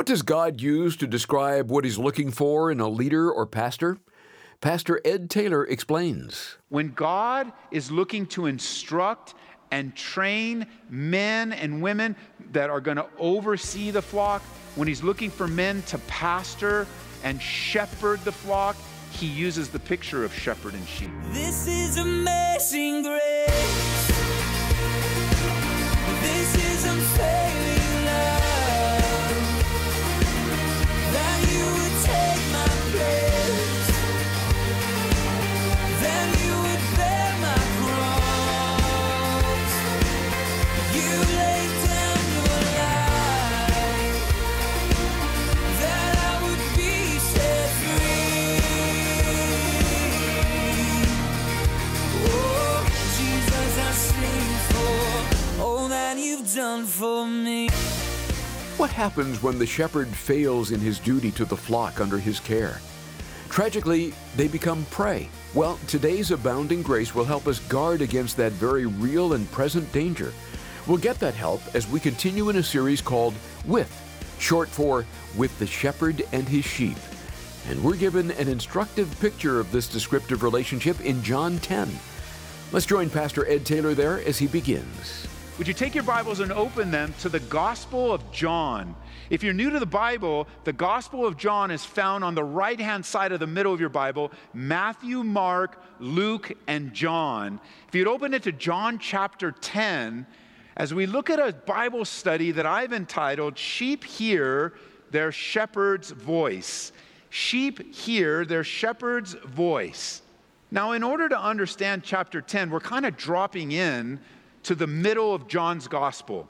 What does God use to describe what he's looking for in a leader or pastor? Pastor Ed Taylor explains. When God is looking to instruct and train men and women that are going to oversee the flock, when he's looking for men to pastor and shepherd the flock, he uses the picture of shepherd and sheep. This is amazing grace. Done for me. What happens when the shepherd fails in his duty to the flock under his care? Tragically, they become prey. Well, today's abounding grace will help us guard against that very real and present danger. We'll get that help as we continue in a series called With, short for With the Shepherd and His Sheep. And we're given an instructive picture of this descriptive relationship in John 10. Let's join Pastor Ed Taylor there as he begins. Would you take your Bibles and open them to the Gospel of John? If you're new to the Bible, the Gospel of John is found on the right hand side of the middle of your Bible Matthew, Mark, Luke, and John. If you'd open it to John chapter 10, as we look at a Bible study that I've entitled Sheep Hear Their Shepherd's Voice. Sheep hear their shepherd's voice. Now, in order to understand chapter 10, we're kind of dropping in to the middle of John's gospel.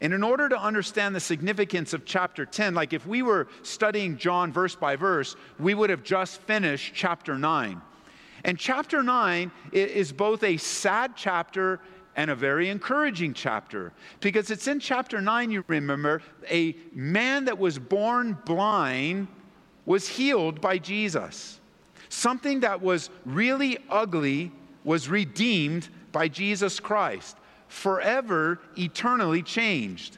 And in order to understand the significance of chapter 10, like if we were studying John verse by verse, we would have just finished chapter 9. And chapter 9 is both a sad chapter and a very encouraging chapter because it's in chapter 9, you remember, a man that was born blind was healed by Jesus. Something that was really ugly was redeemed by Jesus Christ, forever, eternally changed.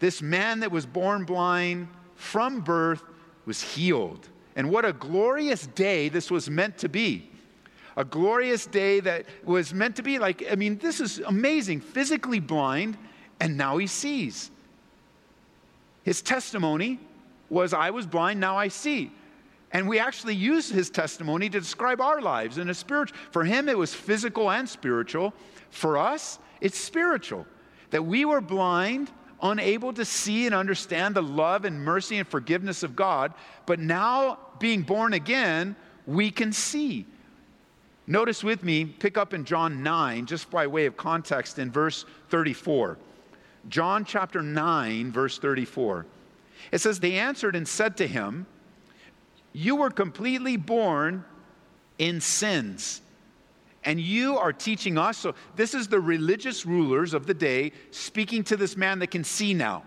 This man that was born blind from birth was healed. And what a glorious day this was meant to be. A glorious day that was meant to be like, I mean, this is amazing. Physically blind, and now he sees. His testimony was, I was blind, now I see. And we actually use his testimony to describe our lives in a spiritual. For him, it was physical and spiritual. For us, it's spiritual. That we were blind, unable to see and understand the love and mercy and forgiveness of God, but now being born again, we can see. Notice with me, pick up in John 9, just by way of context, in verse 34. John chapter 9, verse 34. It says, They answered and said to him, You were completely born in sins, and you are teaching us. So, this is the religious rulers of the day speaking to this man that can see now,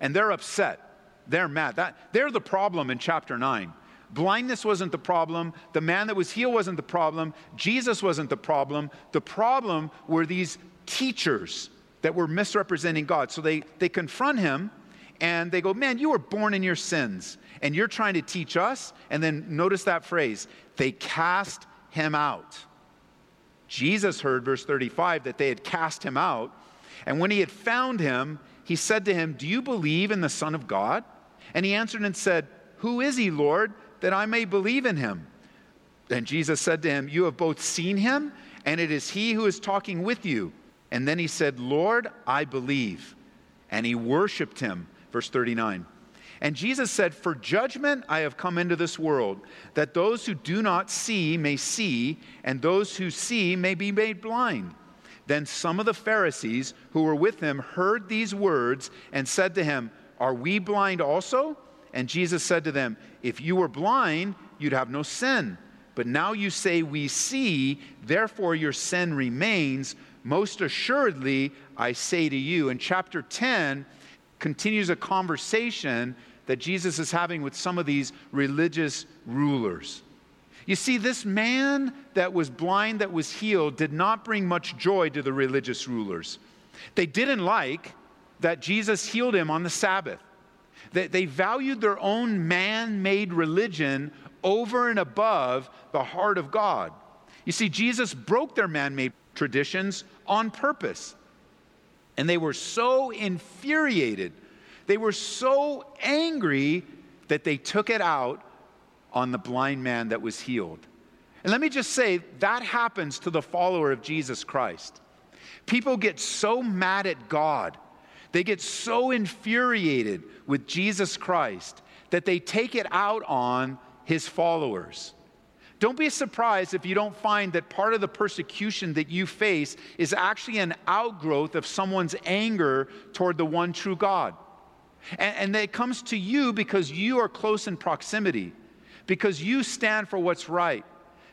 and they're upset. They're mad. That, they're the problem in chapter 9. Blindness wasn't the problem. The man that was healed wasn't the problem. Jesus wasn't the problem. The problem were these teachers that were misrepresenting God. So they, they confront him and they go, Man, you were born in your sins and you're trying to teach us. And then notice that phrase they cast him out. Jesus heard, verse 35, that they had cast him out. And when he had found him, he said to him, Do you believe in the Son of God? And he answered and said, Who is he, Lord, that I may believe in him? And Jesus said to him, You have both seen him, and it is he who is talking with you. And then he said, Lord, I believe. And he worshiped him. Verse 39. And Jesus said, For judgment I have come into this world, that those who do not see may see, and those who see may be made blind. Then some of the Pharisees who were with him heard these words and said to him, Are we blind also? And Jesus said to them, If you were blind, you'd have no sin. But now you say, We see, therefore your sin remains. Most assuredly, I say to you. In chapter 10, continues a conversation that Jesus is having with some of these religious rulers. You see, this man that was blind, that was healed, did not bring much joy to the religious rulers. They didn't like that Jesus healed him on the Sabbath. They, they valued their own man made religion over and above the heart of God. You see, Jesus broke their man made traditions on purpose. And they were so infuriated, they were so angry that they took it out on the blind man that was healed. And let me just say that happens to the follower of Jesus Christ. People get so mad at God, they get so infuriated with Jesus Christ that they take it out on his followers. Don't be surprised if you don't find that part of the persecution that you face is actually an outgrowth of someone's anger toward the one true God. And, and that it comes to you because you are close in proximity, because you stand for what's right,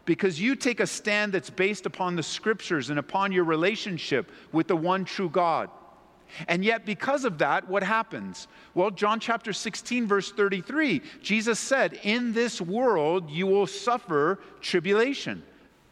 because you take a stand that's based upon the scriptures and upon your relationship with the one true God. And yet, because of that, what happens? Well, John chapter 16, verse 33, Jesus said, In this world you will suffer tribulation.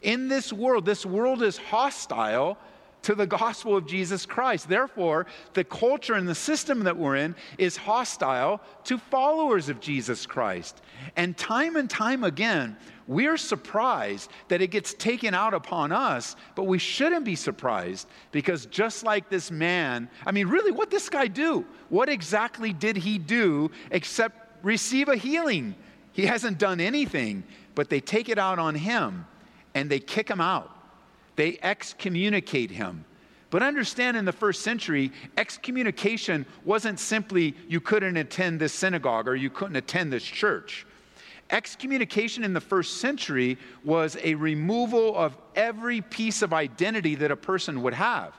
In this world, this world is hostile to the gospel of Jesus Christ. Therefore, the culture and the system that we're in is hostile to followers of Jesus Christ. And time and time again, we're surprised that it gets taken out upon us, but we shouldn't be surprised because just like this man, I mean, really, what did this guy do? What exactly did he do except receive a healing? He hasn't done anything, but they take it out on him and they kick him out. They excommunicate him. But understand in the first century, excommunication wasn't simply you couldn't attend this synagogue or you couldn't attend this church. Excommunication in the first century was a removal of every piece of identity that a person would have.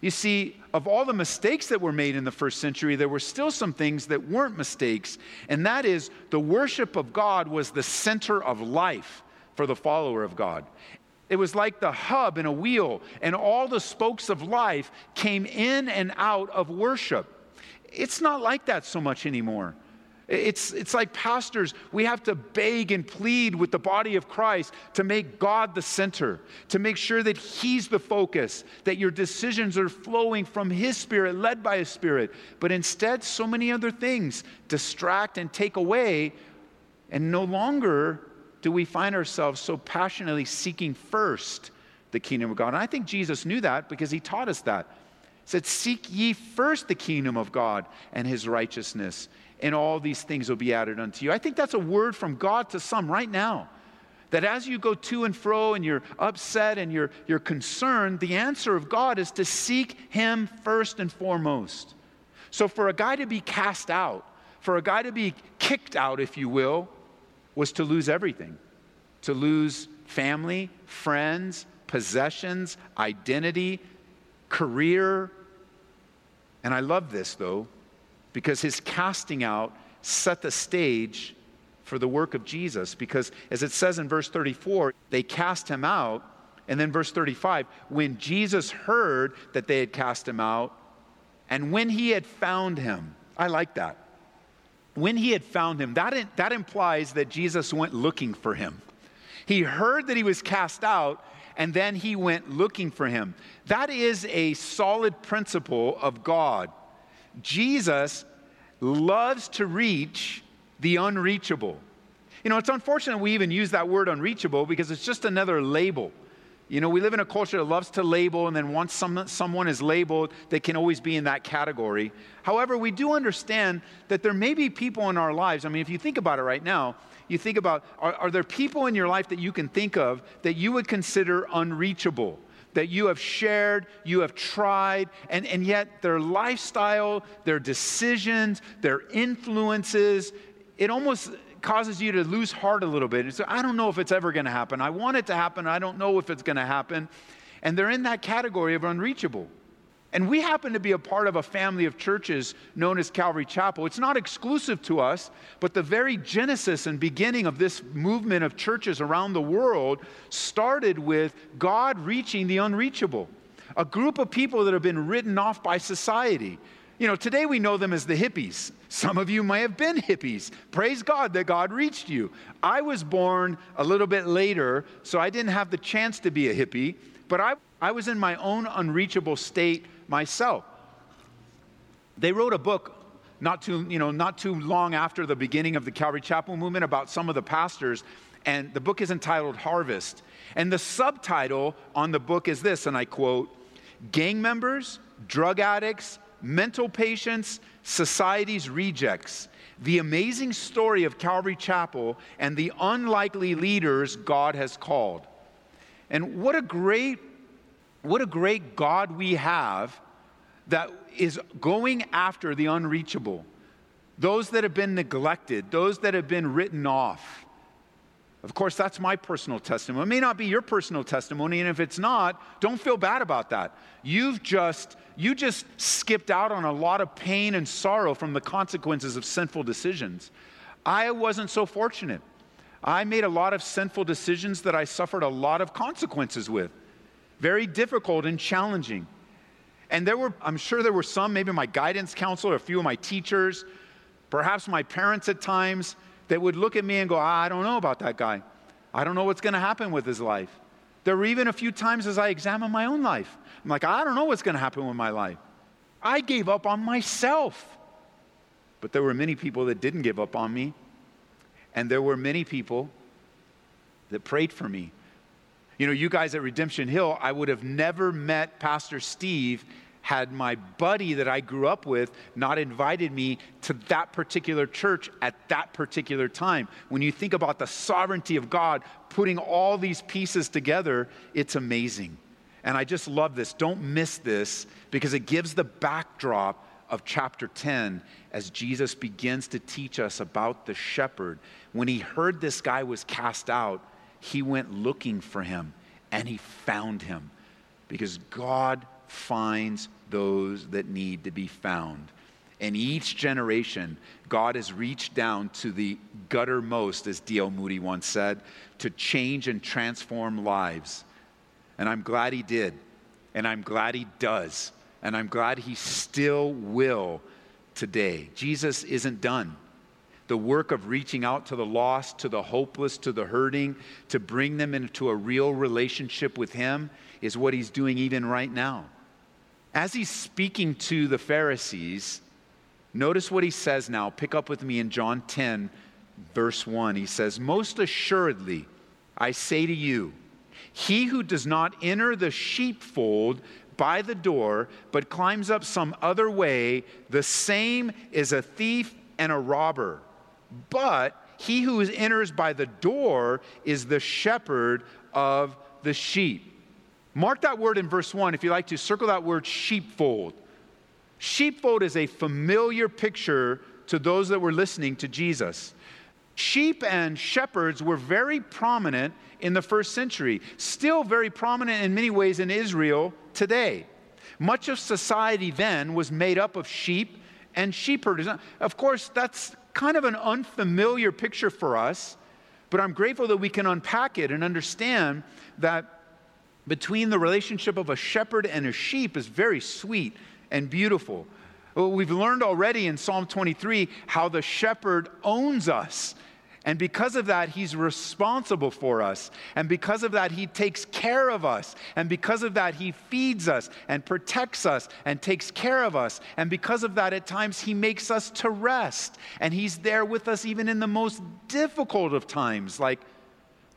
You see, of all the mistakes that were made in the first century, there were still some things that weren't mistakes, and that is the worship of God was the center of life for the follower of God. It was like the hub in a wheel, and all the spokes of life came in and out of worship. It's not like that so much anymore. It's, it's like pastors, we have to beg and plead with the body of Christ to make God the center, to make sure that He's the focus, that your decisions are flowing from His Spirit, led by His Spirit. But instead, so many other things distract and take away, and no longer do we find ourselves so passionately seeking first the kingdom of God. And I think Jesus knew that because He taught us that. He said, Seek ye first the kingdom of God and His righteousness and all these things will be added unto you. I think that's a word from God to some right now. That as you go to and fro and you're upset and you're, you're concerned, the answer of God is to seek Him first and foremost. So, for a guy to be cast out, for a guy to be kicked out, if you will, was to lose everything to lose family, friends, possessions, identity, career. And I love this, though because his casting out set the stage for the work of Jesus. Because as it says in verse 34, they cast him out. And then verse 35, when Jesus heard that they had cast him out, and when he had found him, I like that. When he had found him, that, that implies that Jesus went looking for him. He heard that he was cast out, and then he went looking for him. That is a solid principle of God Jesus loves to reach the unreachable. You know, it's unfortunate we even use that word unreachable because it's just another label. You know, we live in a culture that loves to label, and then once some, someone is labeled, they can always be in that category. However, we do understand that there may be people in our lives. I mean, if you think about it right now, you think about are, are there people in your life that you can think of that you would consider unreachable? that you have shared, you have tried, and, and yet their lifestyle, their decisions, their influences, it almost causes you to lose heart a little bit. And So I don't know if it's ever going to happen. I want it to happen. I don't know if it's going to happen. And they're in that category of unreachable. And we happen to be a part of a family of churches known as Calvary Chapel. It's not exclusive to us, but the very genesis and beginning of this movement of churches around the world started with God reaching the unreachable. A group of people that have been written off by society. You know, today we know them as the hippies. Some of you may have been hippies. Praise God that God reached you. I was born a little bit later, so I didn't have the chance to be a hippie, but I, I was in my own unreachable state myself. They wrote a book not too, you know, not too long after the beginning of the Calvary Chapel movement about some of the pastors. And the book is entitled Harvest. And the subtitle on the book is this, and I quote Gang members, drug addicts, mental patients, society's rejects. The amazing story of Calvary Chapel and the unlikely leaders God has called. And what a great, what a great God we have that is going after the unreachable, those that have been neglected, those that have been written off. Of course, that's my personal testimony. It may not be your personal testimony, and if it's not, don't feel bad about that. You've just you just skipped out on a lot of pain and sorrow from the consequences of sinful decisions. I wasn't so fortunate. I made a lot of sinful decisions that I suffered a lot of consequences with. Very difficult and challenging. And there were, I'm sure there were some, maybe my guidance counselor, a few of my teachers, perhaps my parents at times, that would look at me and go, ah, I don't know about that guy. I don't know what's going to happen with his life. There were even a few times as I examined my own life. I'm like, I don't know what's going to happen with my life. I gave up on myself. But there were many people that didn't give up on me. And there were many people that prayed for me. You know, you guys at Redemption Hill, I would have never met Pastor Steve had my buddy that I grew up with not invited me to that particular church at that particular time. When you think about the sovereignty of God putting all these pieces together, it's amazing. And I just love this. Don't miss this because it gives the backdrop of chapter 10 as Jesus begins to teach us about the shepherd. When he heard this guy was cast out, he went looking for him and he found him because God finds those that need to be found. And each generation, God has reached down to the guttermost, as D.L. Moody once said, to change and transform lives. And I'm glad he did. And I'm glad he does. And I'm glad he still will today. Jesus isn't done. The work of reaching out to the lost, to the hopeless, to the hurting, to bring them into a real relationship with him is what he's doing even right now. As he's speaking to the Pharisees, notice what he says now. Pick up with me in John 10, verse 1. He says, Most assuredly, I say to you, he who does not enter the sheepfold by the door, but climbs up some other way, the same is a thief and a robber. But he who enters by the door is the shepherd of the sheep. Mark that word in verse 1 if you like to. Circle that word sheepfold. Sheepfold is a familiar picture to those that were listening to Jesus. Sheep and shepherds were very prominent in the first century, still very prominent in many ways in Israel today. Much of society then was made up of sheep and sheepherders. Of course, that's kind of an unfamiliar picture for us, but I'm grateful that we can unpack it and understand that between the relationship of a shepherd and a sheep is very sweet and beautiful. We've learned already in Psalm 23 how the shepherd owns us. And because of that, he's responsible for us. And because of that, he takes care of us. And because of that, he feeds us and protects us and takes care of us. And because of that, at times, he makes us to rest. And he's there with us even in the most difficult of times, like,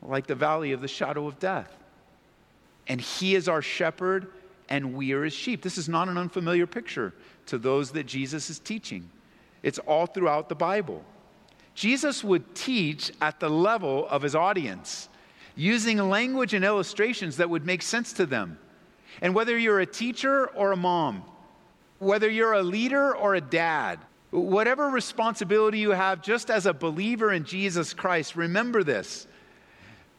like the valley of the shadow of death and he is our shepherd, and we are his sheep. This is not an unfamiliar picture to those that Jesus is teaching. It's all throughout the Bible. Jesus would teach at the level of his audience, using language and illustrations that would make sense to them. And whether you're a teacher or a mom, whether you're a leader or a dad, whatever responsibility you have just as a believer in Jesus Christ, remember this.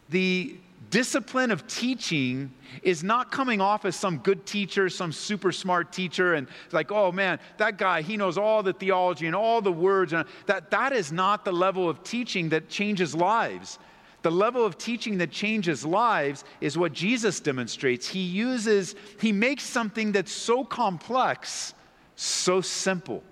The discipline of teaching is not coming off as some good teacher, some super smart teacher, and like, oh man, that guy, he knows all the theology and all the words. And that, that is not the level of teaching that changes lives. The level of teaching that changes lives is what Jesus demonstrates. He uses, he makes something that's so complex, so simple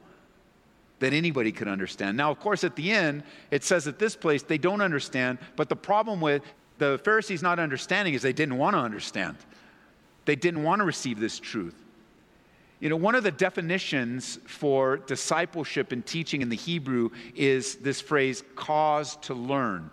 that anybody could understand. Now, of course, at the end, it says at this place they don't understand, but the problem with the Pharisees not understanding is they didn't want to understand. They didn't want to receive this truth. You know, one of the definitions for discipleship and teaching in the Hebrew is this phrase, cause to learn.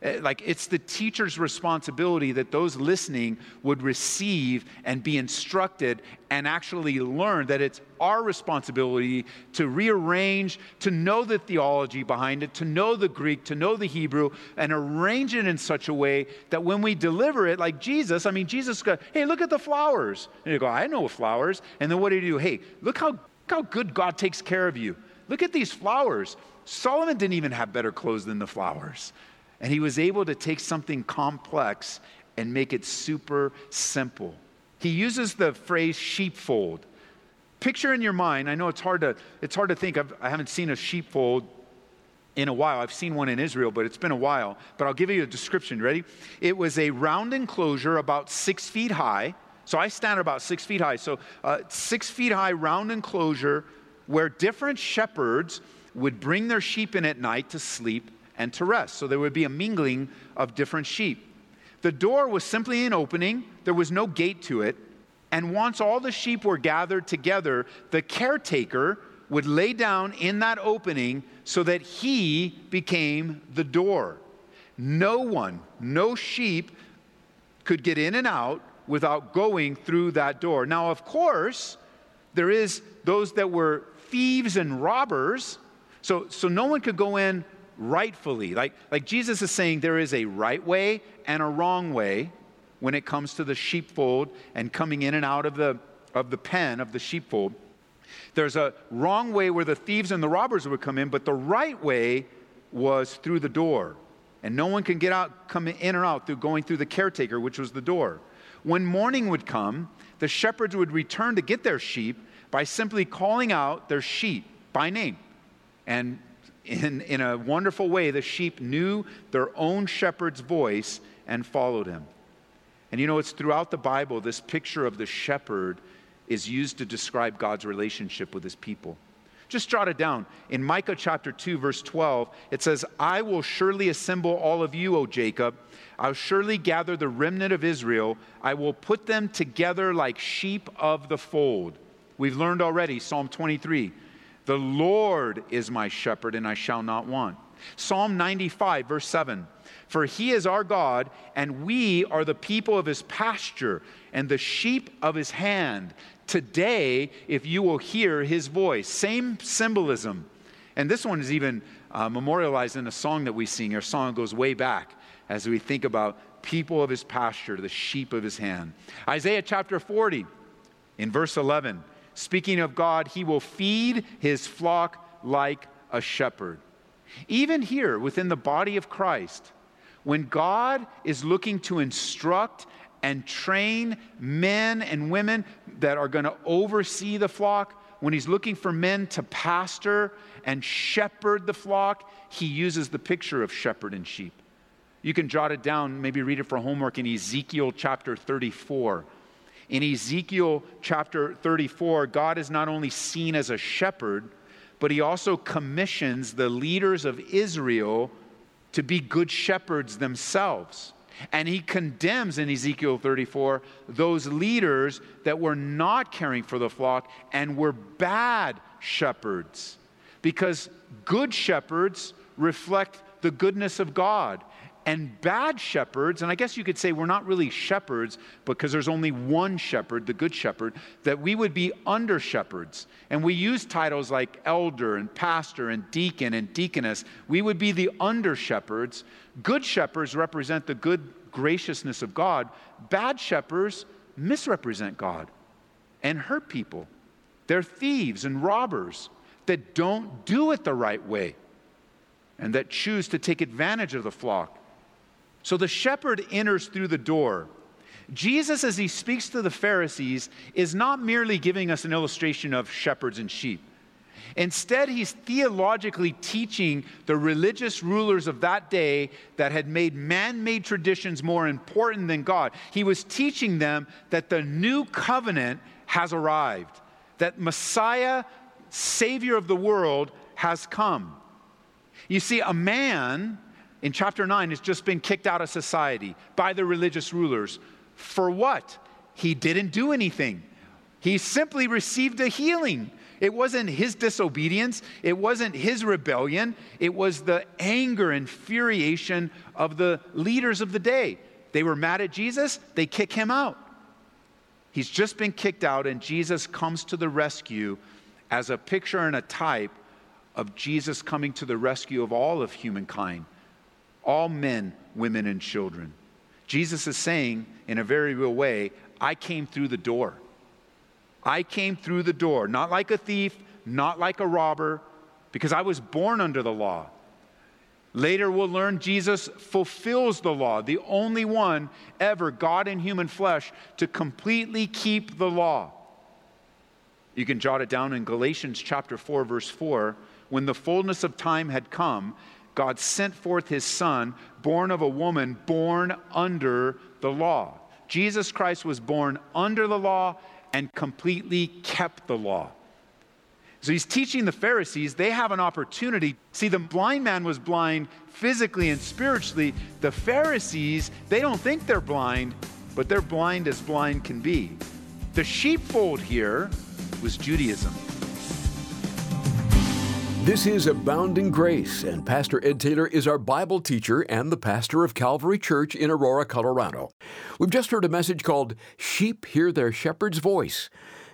Eh, like it's the teacher's responsibility that those listening would receive and be instructed and actually learn that it's our responsibility to rearrange, to know the theology behind it, to know the Greek, to know the Hebrew, and arrange it in such a way that when we deliver it, like Jesus, I mean, Jesus goes, hey, look at the flowers. And you go, I know flowers. And then what do you do? Hey, look how, look how good God takes care of you. Look at these flowers. Solomon didn't even have better clothes than the flowers. And he was able to take something complex and make it super simple. He uses the phrase sheepfold. Picture in your mind, I know it's hard to, it's hard to think, I've, I haven't seen a sheepfold in a while. I've seen one in Israel, but it's been a while. But I'll give you a description. Ready? It was a round enclosure about six feet high. So I stand about six feet high. So uh, six feet high round enclosure where different shepherds would bring their sheep in at night to sleep and to rest. So there would be a mingling of different sheep. The door was simply an opening, there was no gate to it. And once all the sheep were gathered together, the caretaker would lay down in that opening so that he became the door. No one, no sheep could get in and out without going through that door. Now, of course, there is those that were thieves and robbers. So, so no one could go in rightfully. Like, like Jesus is saying there is a right way and a wrong way when it comes to the sheepfold and coming in and out of the, of the pen of the sheepfold. There's a wrong way where the thieves and the robbers would come in, but the right way was through the door. And no one can get out, come in or out through going through the caretaker, which was the door. When morning would come, the shepherds would return to get their sheep by simply calling out their sheep by name. And in, in a wonderful way, the sheep knew their own shepherd's voice and followed him. And you know, it's throughout the Bible, this picture of the shepherd is used to describe God's relationship with his people. Just jot it down. In Micah chapter 2, verse 12, it says, I will surely assemble all of you, O Jacob. I'll surely gather the remnant of Israel. I will put them together like sheep of the fold. We've learned already, Psalm 23. The Lord is my shepherd, and I shall not want. Psalm 95, verse 7 For he is our God, and we are the people of his pasture, and the sheep of his hand. Today, if you will hear his voice. Same symbolism. And this one is even uh, memorialized in a song that we sing. Our song goes way back as we think about people of his pasture, the sheep of his hand. Isaiah chapter 40, in verse 11. Speaking of God, he will feed his flock like a shepherd. Even here within the body of Christ, when God is looking to instruct and train men and women that are going to oversee the flock, when he's looking for men to pastor and shepherd the flock, he uses the picture of shepherd and sheep. You can jot it down, maybe read it for homework in Ezekiel chapter 34. In Ezekiel chapter 34, God is not only seen as a shepherd, but he also commissions the leaders of Israel to be good shepherds themselves. And he condemns in Ezekiel 34 those leaders that were not caring for the flock and were bad shepherds. Because good shepherds reflect the goodness of God and bad shepherds, and I guess you could say we're not really shepherds because there's only one shepherd, the good shepherd, that we would be under shepherds. And we use titles like elder and pastor and deacon and deaconess. We would be the under shepherds. Good shepherds represent the good graciousness of God. Bad shepherds misrepresent God and hurt people. They're thieves and robbers that don't do it the right way and that choose to take advantage of the flock so the shepherd enters through the door. Jesus, as he speaks to the Pharisees, is not merely giving us an illustration of shepherds and sheep. Instead, he's theologically teaching the religious rulers of that day that had made man made traditions more important than God. He was teaching them that the new covenant has arrived, that Messiah, Savior of the world, has come. You see, a man in chapter 9 has just been kicked out of society by the religious rulers. For what? He didn't do anything. He simply received a healing. It wasn't his disobedience, it wasn't his rebellion, it was the anger and infuriation of the leaders of the day. They were mad at Jesus, they kick him out. He's just been kicked out, and Jesus comes to the rescue as a picture and a type of Jesus coming to the rescue of all of humankind, all men, women, and children. Jesus is saying, in a very real way, I came through the door. I came through the door, not like a thief, not like a robber, because I was born under the law. Later, we'll learn Jesus fulfills the law, the only one ever, God in human flesh, to completely keep the law. You can jot it down in Galatians chapter 4, verse 4. When the fullness of time had come, God sent forth his Son, born of a woman, born under the law. Jesus Christ was born under the law and completely kept the law. So he's teaching the Pharisees, they have an opportunity. See, the blind man was blind physically and spiritually. The Pharisees, they don't think they're blind, but they're blind as blind can be. The sheepfold here was Judaism. This is Abounding Grace, and Pastor Ed Taylor is our Bible teacher and the pastor of Calvary Church in Aurora, Colorado. We've just heard a message called Sheep Hear Their Shepherd's Voice,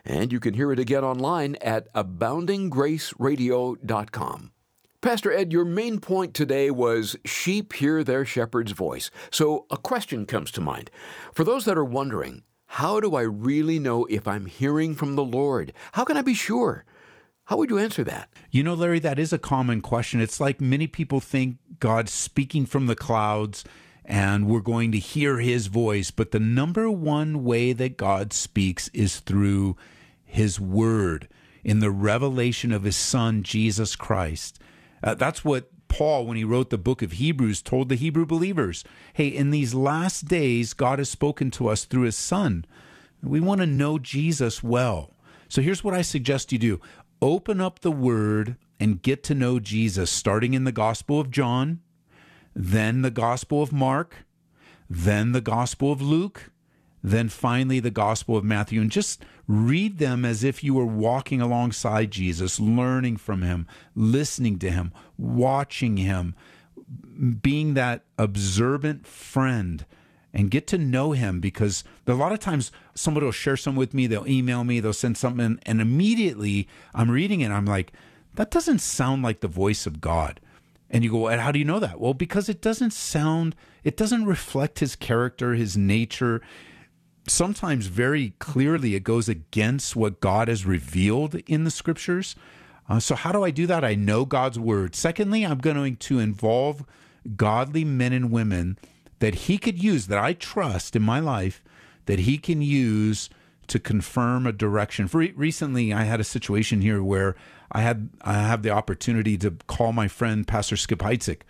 and you can hear it again online at aboundinggraceradio.com. Pastor Ed, your main point today was sheep hear their shepherd's voice. So a question comes to mind. For those that are wondering, how do I really know if I'm hearing from the Lord? How can I be sure? How would you answer that? You know, Larry, that is a common question. It's like many people think God's speaking from the clouds and we're going to hear his voice. But the number one way that God speaks is through his word in the revelation of his son, Jesus Christ. Uh, that's what Paul, when he wrote the book of Hebrews, told the Hebrew believers hey, in these last days, God has spoken to us through his son. We want to know Jesus well. So here's what I suggest you do open up the Word and get to know Jesus, starting in the Gospel of John, then the Gospel of Mark, then the Gospel of Luke, then finally the Gospel of Matthew, and just read them as if you were walking alongside Jesus, learning from him, listening to him, watching him, being that observant friend and get to know him because a lot of times somebody will share some with me, they'll email me, they'll send something, and immediately I'm reading it, I'm like, that doesn't sound like the voice of God. And you go, and how do you know that? Well, because it doesn't sound, it doesn't reflect his character, his nature. Sometimes very clearly it goes against what God has revealed in the scriptures. Uh, so, how do I do that? I know God's word. Secondly, I'm going to involve godly men and women that he could use, that I trust in my life, that he can use to confirm a direction. For recently, I had a situation here where I had I have the opportunity to call my friend Pastor Skip Heitzig,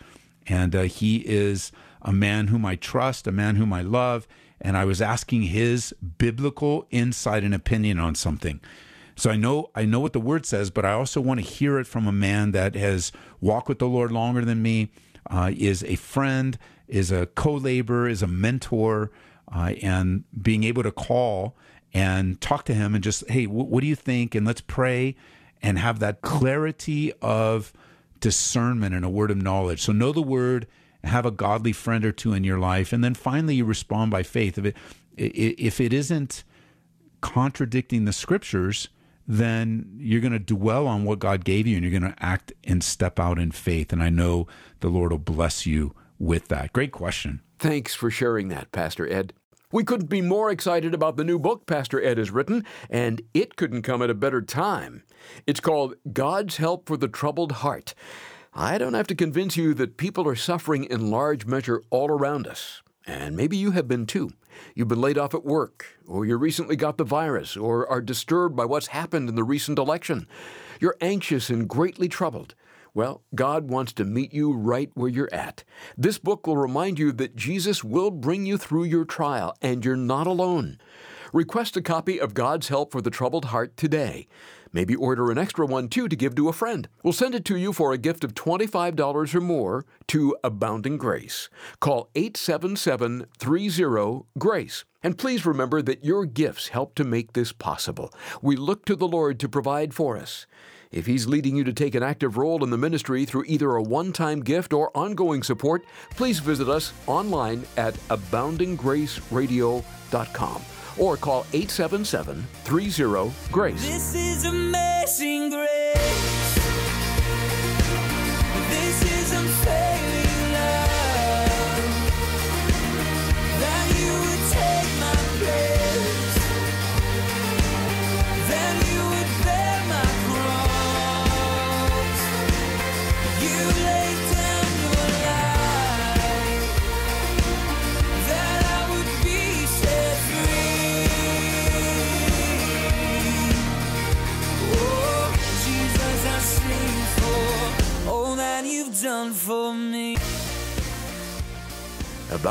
and uh, he is a man whom I trust, a man whom I love, and I was asking his biblical insight and opinion on something. So I know I know what the word says, but I also want to hear it from a man that has walked with the Lord longer than me, uh, is a friend, is a co-laborer, is a mentor, uh, and being able to call and talk to him and just, hey, w- what do you think? And let's pray and have that clarity of discernment and a word of knowledge. So know the word, have a godly friend or two in your life, and then finally you respond by faith. If it if it isn't contradicting the scriptures, then you're going to dwell on what God gave you and you're going to act and step out in faith. And I know the Lord will bless you with that? Great question. Thanks for sharing that, Pastor Ed. We couldn't be more excited about the new book Pastor Ed has written, and it couldn't come at a better time. It's called God's Help for the Troubled Heart. I don't have to convince you that people are suffering in large measure all around us. And maybe you have been too. You've been laid off at work, or you recently got the virus, or are disturbed by what's happened in the recent election. You're anxious and greatly troubled. Well, God wants to meet you right where you're at. This book will remind you that Jesus will bring you through your trial, and you're not alone. Request a copy of God's Help for the Troubled Heart today. Maybe order an extra one too to give to a friend. We'll send it to you for a gift of $25 or more to Abounding Grace. Call 877 30 GRACE. And please remember that your gifts help to make this possible. We look to the Lord to provide for us. If He's leading you to take an active role in the ministry through either a one time gift or ongoing support, please visit us online at aboundinggraceradio.com or call 877 30 GRACE. This is amazing grace.